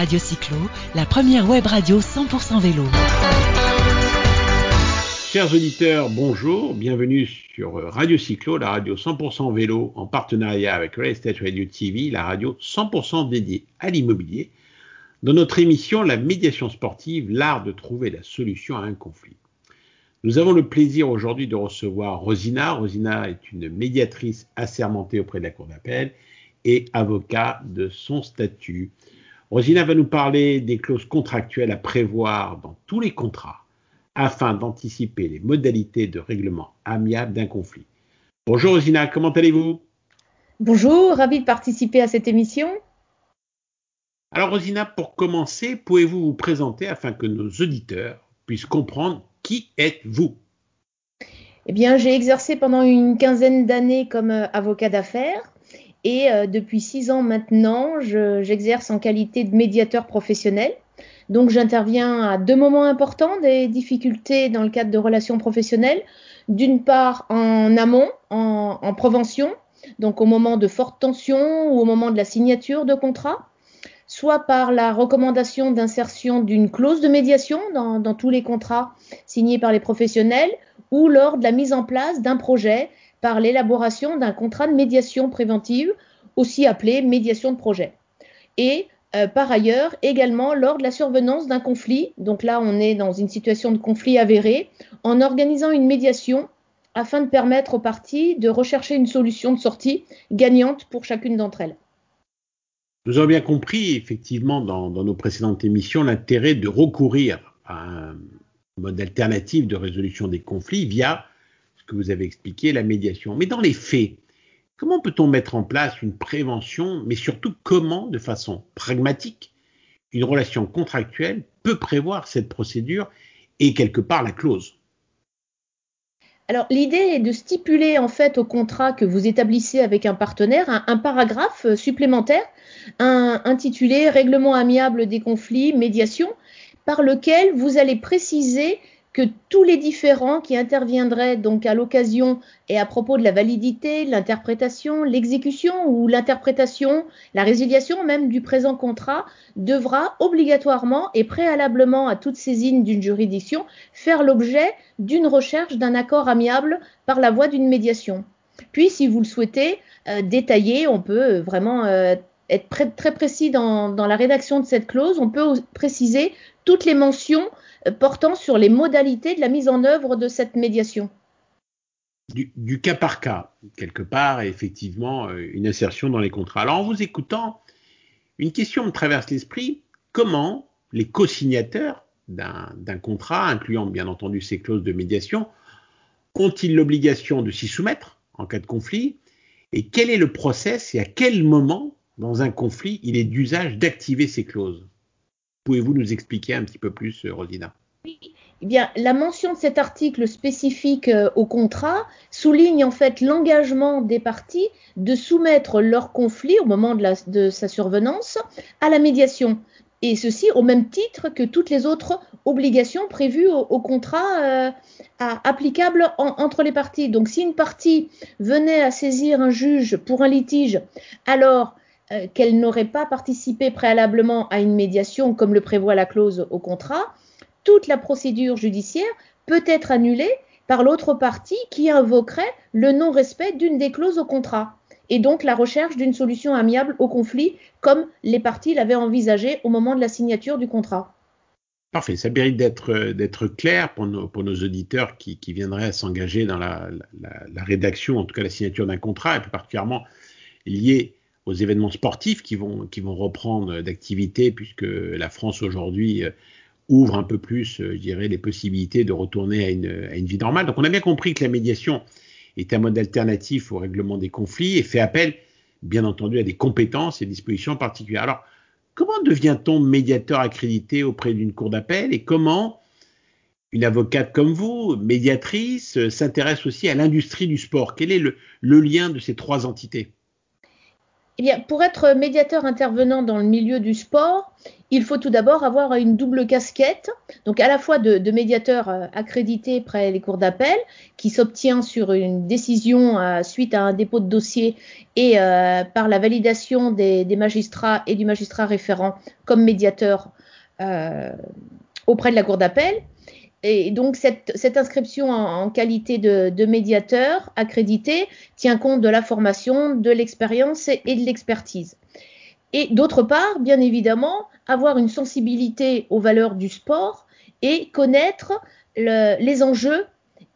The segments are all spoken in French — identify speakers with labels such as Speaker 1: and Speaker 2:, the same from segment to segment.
Speaker 1: Radio Cyclo, la première web radio 100% vélo.
Speaker 2: Chers auditeurs, bonjour, bienvenue sur Radio Cyclo, la radio 100% vélo en partenariat avec Real Estate Radio TV, la radio 100% dédiée à l'immobilier. Dans notre émission La médiation sportive, l'art de trouver la solution à un conflit. Nous avons le plaisir aujourd'hui de recevoir Rosina. Rosina est une médiatrice assermentée auprès de la Cour d'appel et avocat de son statut. Rosina va nous parler des clauses contractuelles à prévoir dans tous les contrats afin d'anticiper les modalités de règlement amiable d'un conflit. Bonjour Rosina, comment allez-vous?
Speaker 3: Bonjour, ravi de participer à cette émission.
Speaker 2: Alors Rosina, pour commencer, pouvez-vous vous présenter afin que nos auditeurs puissent comprendre qui êtes-vous?
Speaker 3: Eh bien, j'ai exercé pendant une quinzaine d'années comme euh, avocat d'affaires et euh, depuis six ans maintenant, j'exerce en qualité de médiateur professionnel. Donc j'interviens à deux moments importants des difficultés dans le cadre de relations professionnelles. D'une part en amont, en, en, prévention, donc au moment de forte tension ou au moment de la signature de contrat, soit par la recommandation d'insertion d'une clause de médiation dans, dans tous les contrats signés par les professionnels ou lors de la mise en place d'un projet par l'élaboration d'un contrat de médiation préventive, aussi appelé médiation de projet. Et euh, par ailleurs, également lors de la survenance d'un conflit, donc là on est dans une situation de conflit avéré, en organisant une médiation afin de permettre aux parties de rechercher une solution de sortie gagnante pour chacune d'entre elles.
Speaker 2: Nous avons bien compris, effectivement, dans, dans nos précédentes émissions, l'intérêt de recourir à un mode alternatif de résolution des conflits via que vous avez expliqué, la médiation. Mais dans les faits, comment peut-on mettre en place une prévention, mais surtout comment, de façon pragmatique, une relation contractuelle peut prévoir cette procédure et quelque part la clause?
Speaker 3: Alors l'idée est de stipuler en fait au contrat que vous établissez avec un partenaire un, paragraphe supplémentaire intitulé Règlement amiable des conflits, médiation, par lequel vous allez préciser tous les différents qui interviendraient donc à l'occasion et à propos de la validité, l'interprétation, l'exécution ou l'interprétation, la résiliation même du présent contrat devra obligatoirement et préalablement à toute saisine d'une juridiction faire l'objet d'une recherche d'un accord amiable par la voie d'une médiation. Puis, si vous le souhaitez, euh, détailler, on peut vraiment euh, être très précis dans, la rédaction de cette clause, on peut préciser toutes les mentions portant sur les modalités de la mise en œuvre de cette médiation.
Speaker 2: Du, cas par cas, quelque part, effectivement, euh, une insertion dans les contrats. Alors, en vous écoutant, une question me traverse l'esprit. Comment les co-signataires d'un contrat, incluant bien entendu ces clauses de médiation, ont-ils l'obligation de s'y soumettre en cas de conflit? Et quel est le process et à quel moment, dans un conflit, il est d'usage d'activer ces clauses Pouvez-vous nous expliquer un petit peu plus, euh, Rosina?
Speaker 3: Oui. Eh bien, la mention de cet article spécifique euh, au contrat souligne en fait l'engagement des parties de soumettre leur conflit au moment de, sa survenance à la médiation. Et ceci au même titre que toutes les autres obligations prévues au, contrat euh, applicable en, entre les parties. Donc, si une partie venait à saisir un juge pour un litige, alors qu'elle n'aurait pas participé préalablement à une médiation comme le prévoit la clause au contrat, toute la procédure judiciaire peut être annulée par l'autre partie qui invoquerait le non-respect d'une des clauses au contrat et donc la recherche d'une solution amiable au conflit comme les parties l'avaient envisagé au moment de la signature du contrat.
Speaker 2: Parfait, ça mérite d'être clair pour nos, auditeurs qui, qui viendraient s'engager dans la, la, rédaction, en tout cas la signature d'un contrat, et plus particulièrement lié aux événements sportifs qui vont, reprendre d'activité, puisque la France aujourd'hui euh, ouvre un peu plus, euh, je dirais, les possibilités de retourner à une, vie normale. Donc on a bien compris que la médiation est un mode alternatif au règlement des conflits et fait appel, bien entendu, à des compétences et dispositions particulières. Alors, comment devient-on médiateur accrédité auprès d'une cour d'appel et comment une avocate comme vous, médiatrice, s'intéresse aussi à l'industrie du sport? Quel est le lien de ces trois entités?
Speaker 3: Eh pour être médiateur intervenant dans le milieu du sport, il faut tout d'abord avoir une double casquette, donc à la fois de, médiateur euh, accrédité près les cours d'appel, qui s'obtient sur une décision euh, suite à un dépôt de dossier et euh, par la validation des, magistrats et du magistrat référent comme médiateur auprès de la cour d'appel. Et donc cette, inscription en, qualité de, médiateur accrédité tient compte de la formation, de l'expérience et, de l'expertise. Et d'autre part, bien évidemment, avoir une sensibilité aux valeurs du sport et connaître les enjeux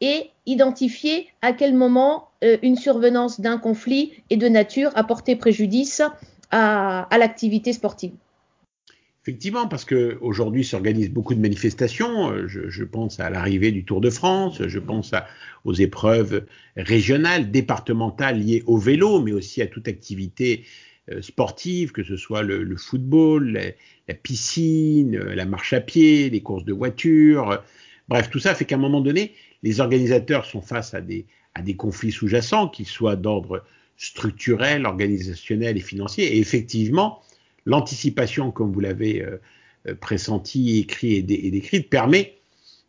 Speaker 3: et identifier à quel moment euh, une survenance d'un conflit est de nature à porter préjudice à l'activité sportive.
Speaker 2: Effectivement, parce qu'aujourd'hui s'organisent beaucoup de manifestations. Euh, je, pense à l'arrivée du Tour de France, je pense aux épreuves régionales, départementales liées au vélo, mais aussi à toute activité euh, sportive, que ce soit le, football, la, piscine, euh, la marche à pied, les courses de voiture. Bref, tout ça fait qu'à un moment donné, les organisateurs sont face à des, à des conflits sous-jacents, qu'ils soient d'ordre structurel, organisationnel et financier. Et effectivement, l'anticipation, comme vous l'avez euh, euh, pressenti, écrit et, décrit, permet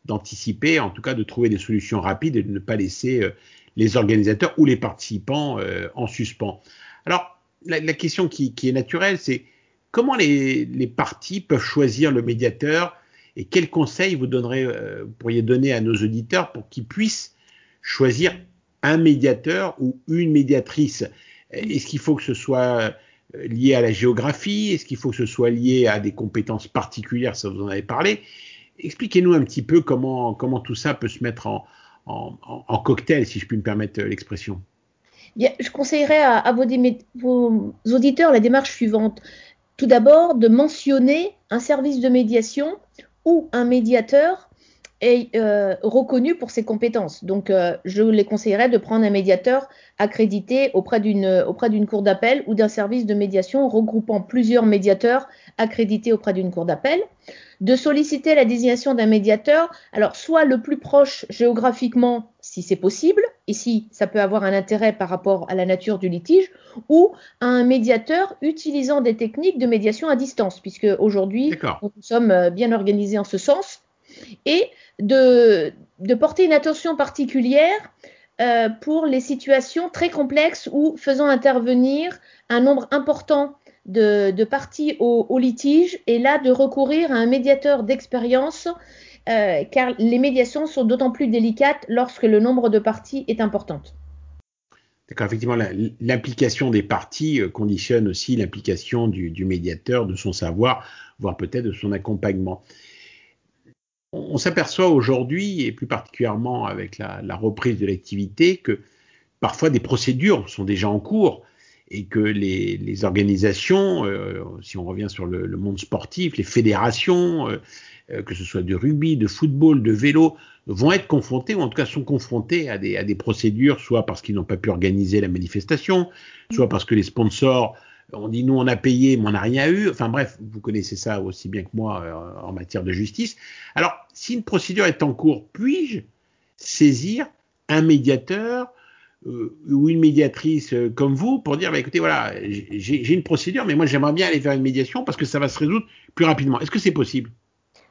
Speaker 2: d'anticiper, en tout cas de trouver des solutions rapides et de ne pas laisser euh, les organisateurs ou les participants en suspens. Alors, la, question qui, est naturelle, c'est comment les, partis peuvent choisir le médiateur et quels conseils vous, donnerez, pourriez donner à nos auditeurs pour qu'ils puissent choisir un médiateur ou une médiatrice? Est-ce qu'il faut que ce soit lié à la géographie Est-ce qu'il faut que ce soit lié à des compétences particulières Ça, vous en avez parlé. Expliquez-nous un petit peu comment, comment tout ça peut se mettre en, en, cocktail, si je puis me permettre l'expression.
Speaker 3: Je conseillerais à, vos, vos, auditeurs la démarche suivante. Tout d'abord, de mentionner un service de médiation ou un médiateur est euh, reconnu pour ses compétences. Donc, euh, je les conseillerais de prendre un médiateur accrédité auprès d'une auprès d'une cour d'appel ou d'un service de médiation regroupant plusieurs médiateurs accrédités auprès d'une cour d'appel. De solliciter la désignation d'un médiateur, alors soit le plus proche géographiquement, si c'est possible, ici ça peut avoir un intérêt par rapport à la nature du litige, ou un médiateur utilisant des techniques de médiation à distance, puisque aujourd'hui nous sommes euh, bien organisés en ce sens. Et de, porter une attention particulière euh, pour les situations très complexes ou faisant intervenir un nombre important de, parties au, litige et là de recourir à un médiateur d'expérience euh, car les médiations sont d'autant plus délicates lorsque le nombre de parties est importante.
Speaker 2: D'accord, effectivement, l'implication des parties euh, conditionne aussi l'implication du, médiateur, de son savoir, voire peut-être de son accompagnement on, s'aperçoit aujourd'hui, et plus particulièrement avec la, reprise de l'activité, que parfois des procédures sont déjà en cours et que les, organisations, euh, si on revient sur le, monde sportif, les fédérations, euh, euh, que ce soit de rugby, de football, de vélo, vont être confrontées, ou en tout cas sont confrontées à des, à des procédures, soit parce qu'ils n'ont pas pu organiser la manifestation, soit parce que les sponsors on dit nous on a payé mais on n'a rien eu. Enfin bref, vous connaissez ça aussi bien que moi euh, en matière de justice. Alors, si une procédure est en cours, puis-je saisir un médiateur euh, ou une médiatrice euh, comme vous pour dire bah, écoutez voilà j'ai une procédure mais moi j'aimerais bien aller faire une médiation parce que ça va se résoudre plus rapidement. Est-ce que c'est possible?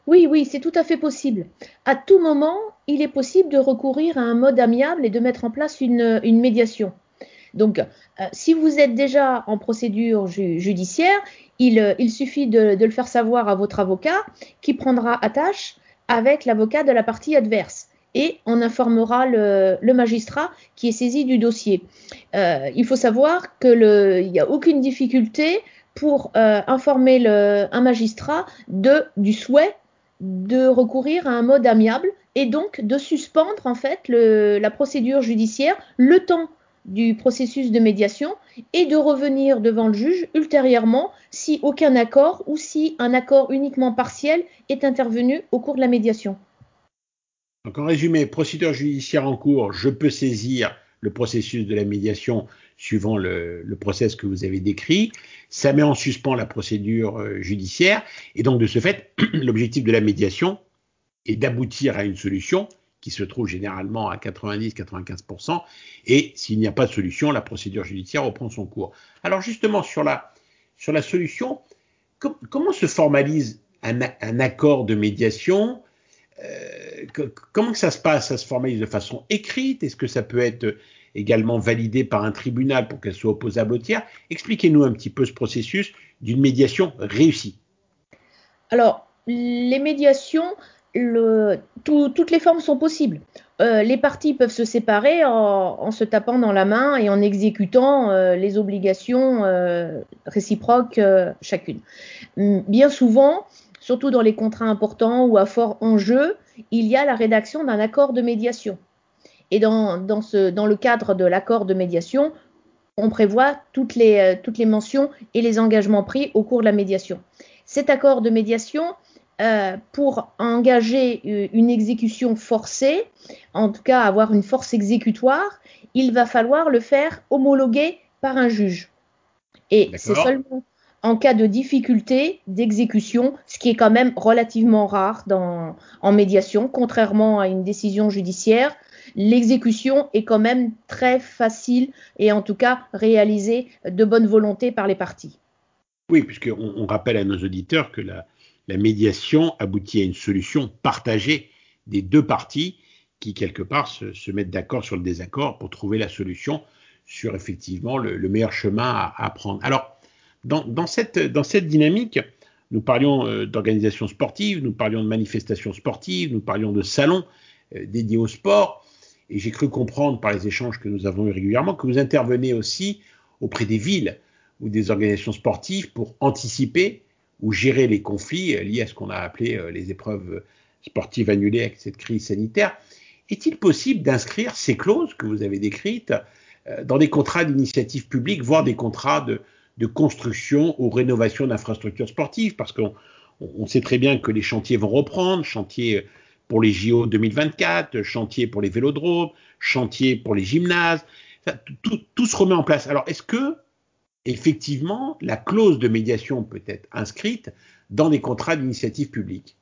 Speaker 3: Oui, oui, c'est tout à fait possible. À tout moment, il est possible de recourir à un mode amiable et de mettre en place une médiation. Donc, euh, si vous êtes déjà en procédure judiciaire, euh, il, suffit de, le faire savoir à votre avocat qui prendra attache avec l'avocat de la partie adverse et on informera le, magistrat qui est saisi du dossier. Euh, il faut savoir qu'il n'y a aucune difficulté pour informer un magistrat du souhait de recourir à un mode amiable et donc de suspendre en fait la procédure judiciaire le temps du processus de médiation et de revenir devant le juge ultérieurement si aucun accord ou si un accord uniquement partiel est intervenu au cours de la médiation.
Speaker 2: Donc en résumé, procédure judiciaire en cours, je peux saisir le processus de la médiation suivant le, le process que vous avez décrit. Ça met en suspens la procédure euh, judiciaire et donc de ce fait, l'objectif de la médiation est d'aboutir à une solution qui se trouve généralement à 90-95%, et s'il n'y a pas de solution, la procédure judiciaire reprend son cours. Alors justement, sur la, sur la solution, comment se formalise un, accord de médiation? Euh, Comment ça se passe? Ça se formalise de façon écrite? Est-ce que ça peut être également validé par un tribunal pour qu'elle soit opposable au tiers? Expliquez-nous un petit peu ce processus d'une médiation réussie.
Speaker 3: Alors, les médiations, toutes les formes sont possibles. Euh, les parties peuvent se séparer en, se tapant dans la main et en exécutant euh, les obligations euh, réciproques chacune. Bien souvent, surtout dans les contrats importants ou à fort enjeu, il y a la rédaction d'un accord de médiation. Et dans, le cadre de l'accord de médiation, on prévoit toutes les mentions et les engagements pris au cours de la médiation. Cet accord de médiation, euh, pour engager une exécution forcée, en tout cas avoir une force exécutoire, il va falloir le faire homologuer par un juge. Et c'est seulement en cas de difficulté d'exécution, ce qui est quand même relativement rare dans, en médiation, contrairement à une décision judiciaire. L'exécution est quand même très facile et en tout cas réalisée de bonne volonté par les parties.
Speaker 2: Oui, puisqu'on on rappelle à nos auditeurs que la, la médiation aboutit à une solution partagée des deux parties qui, quelque part, se, mettent d'accord sur le désaccord pour trouver la solution sur effectivement le, meilleur chemin à, prendre. Alors, dans, cette, dans cette dynamique, nous parlions euh, d'organisations sportives, nous parlions de manifestations sportives, nous parlions de salons euh, dédiés au sport, et j'ai cru comprendre par les échanges que nous avons eu régulièrement que vous intervenez aussi auprès des villes ou des organisations sportives pour anticiper ou gérer les conflits liés à ce qu'on a appelé euh, les épreuves sportives annulées avec cette crise sanitaire. Est-il possible d'inscrire ces clauses que vous avez décrites euh, dans des contrats d'initiative publique, voire des contrats de, construction ou rénovation d'infrastructures sportives? Parce qu'on on sait très bien que les chantiers vont reprendre, chantiers pour les JO 2024, chantiers pour les vélodromes, chantiers pour les gymnases, tout, tout se remet en place. Alors, est-ce que effectivement, la clause de médiation peut être inscrite dans des contrats d'initiative publique.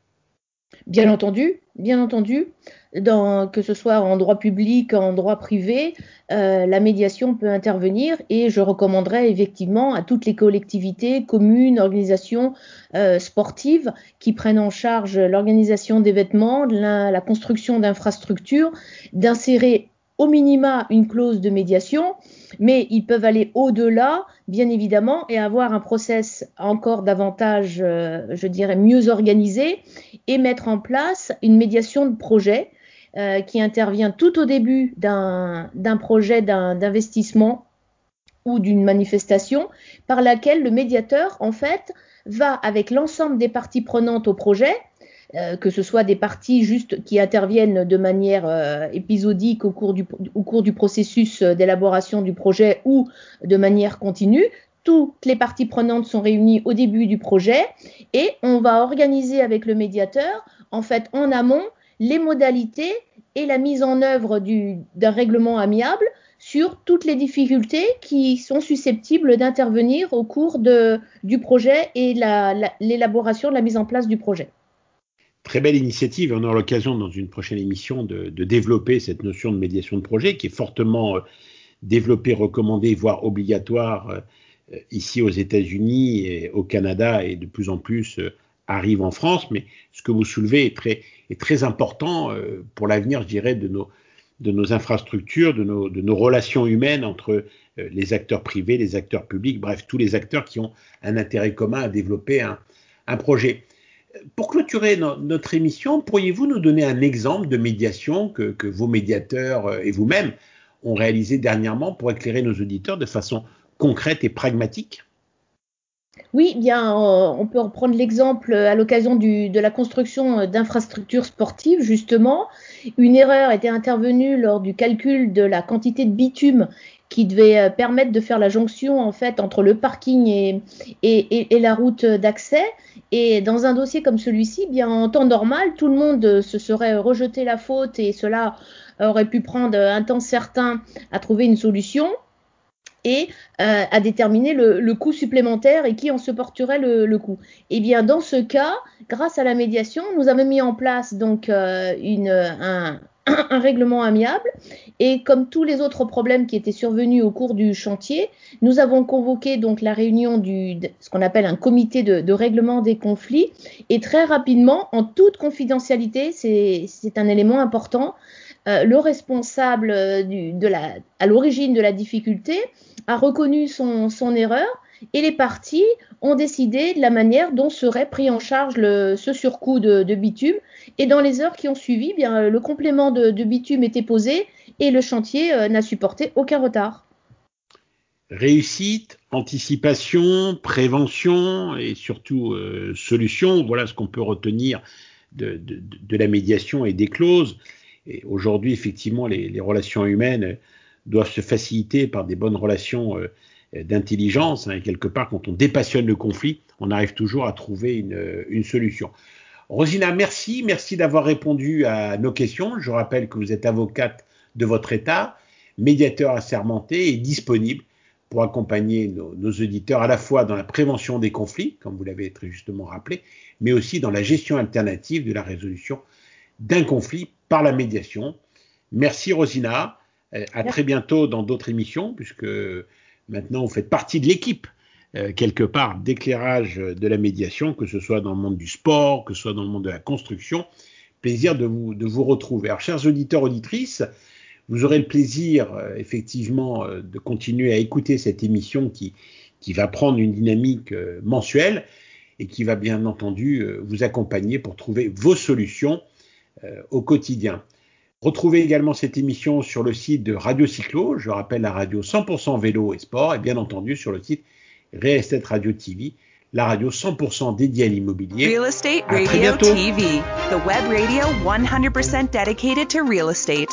Speaker 3: Bien entendu, bien entendu, que ce soit en droit public, en droit privé, euh, la médiation peut intervenir et je recommanderais effectivement à toutes les collectivités, communes, organisations euh, sportives qui prennent en charge l'organisation des vêtements, la construction d'infrastructures, d'insérer au minima une clause de médiation, mais ils peuvent aller au-delà, bien évidemment, et avoir un process encore davantage, euh, je dirais, mieux organisé et mettre en place une médiation de projet euh, qui intervient tout au début d'un projet d'investissement ou d'une manifestation par laquelle le médiateur, en fait, va avec l'ensemble des parties prenantes au projet, euh, que ce soit des parties juste qui interviennent de manière euh, épisodique au cours du, processus euh, d'élaboration du projet ou de manière continue. Toutes les parties prenantes sont réunies au début du projet et on va organiser avec le médiateur, en fait, en amont, les modalités et la mise en œuvre d'un règlement amiable sur toutes les difficultés qui sont susceptibles d'intervenir au cours du projet et l'élaboration de la mise en place du projet.
Speaker 2: Très belle initiative. On aura l'occasion dans une prochaine émission de, développer cette notion de médiation de projet qui est fortement euh, développée, recommandée, voire obligatoire euh, ici aux États-Unis et au Canada et de plus en plus euh, arrive en France. Mais ce que vous soulevez est très, est très important pour l'avenir, je dirais, de nos, de nos infrastructures, de nos, relations humaines entre les acteurs privés, les acteurs publics, bref, tous les acteurs qui ont un intérêt commun à développer un projet pour clôturer notre émission, pourriez-vous nous donner un exemple de médiation que, vos médiateurs euh, et vous-même ont réalisé dernièrement pour éclairer nos auditeurs de façon concrète et pragmatique?
Speaker 3: Oui, bien, euh, on peut reprendre l'exemple à l'occasion de la construction d'infrastructures sportives, justement. Une erreur était intervenue lors du calcul de la quantité de bitume qui devait euh, permettre de faire la jonction en fait entre le parking et, la route d'accès. Et dans un dossier comme celui-ci, bien en temps normal, tout le monde se serait rejeté la faute et cela aurait pu prendre un temps certain à trouver une solution et euh, à déterminer le, coût supplémentaire et qui en supporterait le, le coût. Et eh bien dans ce cas, grâce à la médiation, nous avons mis en place donc euh, un règlement amiable. Et comme tous les autres problèmes qui étaient survenus au cours du chantier, nous avons convoqué donc la réunion du ce qu'on appelle un comité de, règlement des conflits. Et très rapidement, en toute confidentialité, c'est un élément important. Euh, le responsable du, de la, à l'origine de la difficulté a reconnu son, son erreur et les parties ont décidé de la manière dont serait pris en charge le, ce surcoût de, bitume. Et dans les heures qui ont suivi, eh bien, le complément de, bitume était posé et le chantier euh, n'a supporté aucun retard.
Speaker 2: Réussite, anticipation, prévention et surtout euh, solution, voilà ce qu'on peut retenir de, la médiation et des clauses. Et aujourd'hui, effectivement, les, relations humaines doivent se faciliter par des bonnes relations euh, d'intelligence. Hein, et quelque part, quand on dépassionne le conflit, on arrive toujours à trouver une, une solution. Rosina, merci. Merci d'avoir répondu à nos questions. Je rappelle que vous êtes avocate de votre État, médiateur assermenté et disponible pour accompagner nos, nos, auditeurs à la fois dans la prévention des conflits, comme vous l'avez très justement rappelé, mais aussi dans la gestion alternative de la résolution d'un conflit par la médiation. Merci Rosina. Euh, à très bientôt dans d'autres émissions, puisque Maintenant, vous faites partie de l'équipe, euh, quelque part, d'éclairage de la médiation, que ce soit dans le monde du sport, que ce soit dans le monde de la construction. Plaisir de vous, de vous retrouver. Alors, chers auditeurs, auditrices, vous aurez le plaisir, euh, effectivement, euh, de continuer à écouter cette émission qui, qui va prendre une dynamique mensuelle et qui va bien entendu vous accompagner pour trouver vos solutions au quotidien. Retrouvez également cette émission sur le site de Radio Cyclo, je rappelle la radio 100% vélo et sport, et bien entendu sur le site Real Estate Radio TV, la radio 100% dédiée à l'immobilier.
Speaker 4: Real Estate Radio TV, the web radio 100% dedicated to real estate.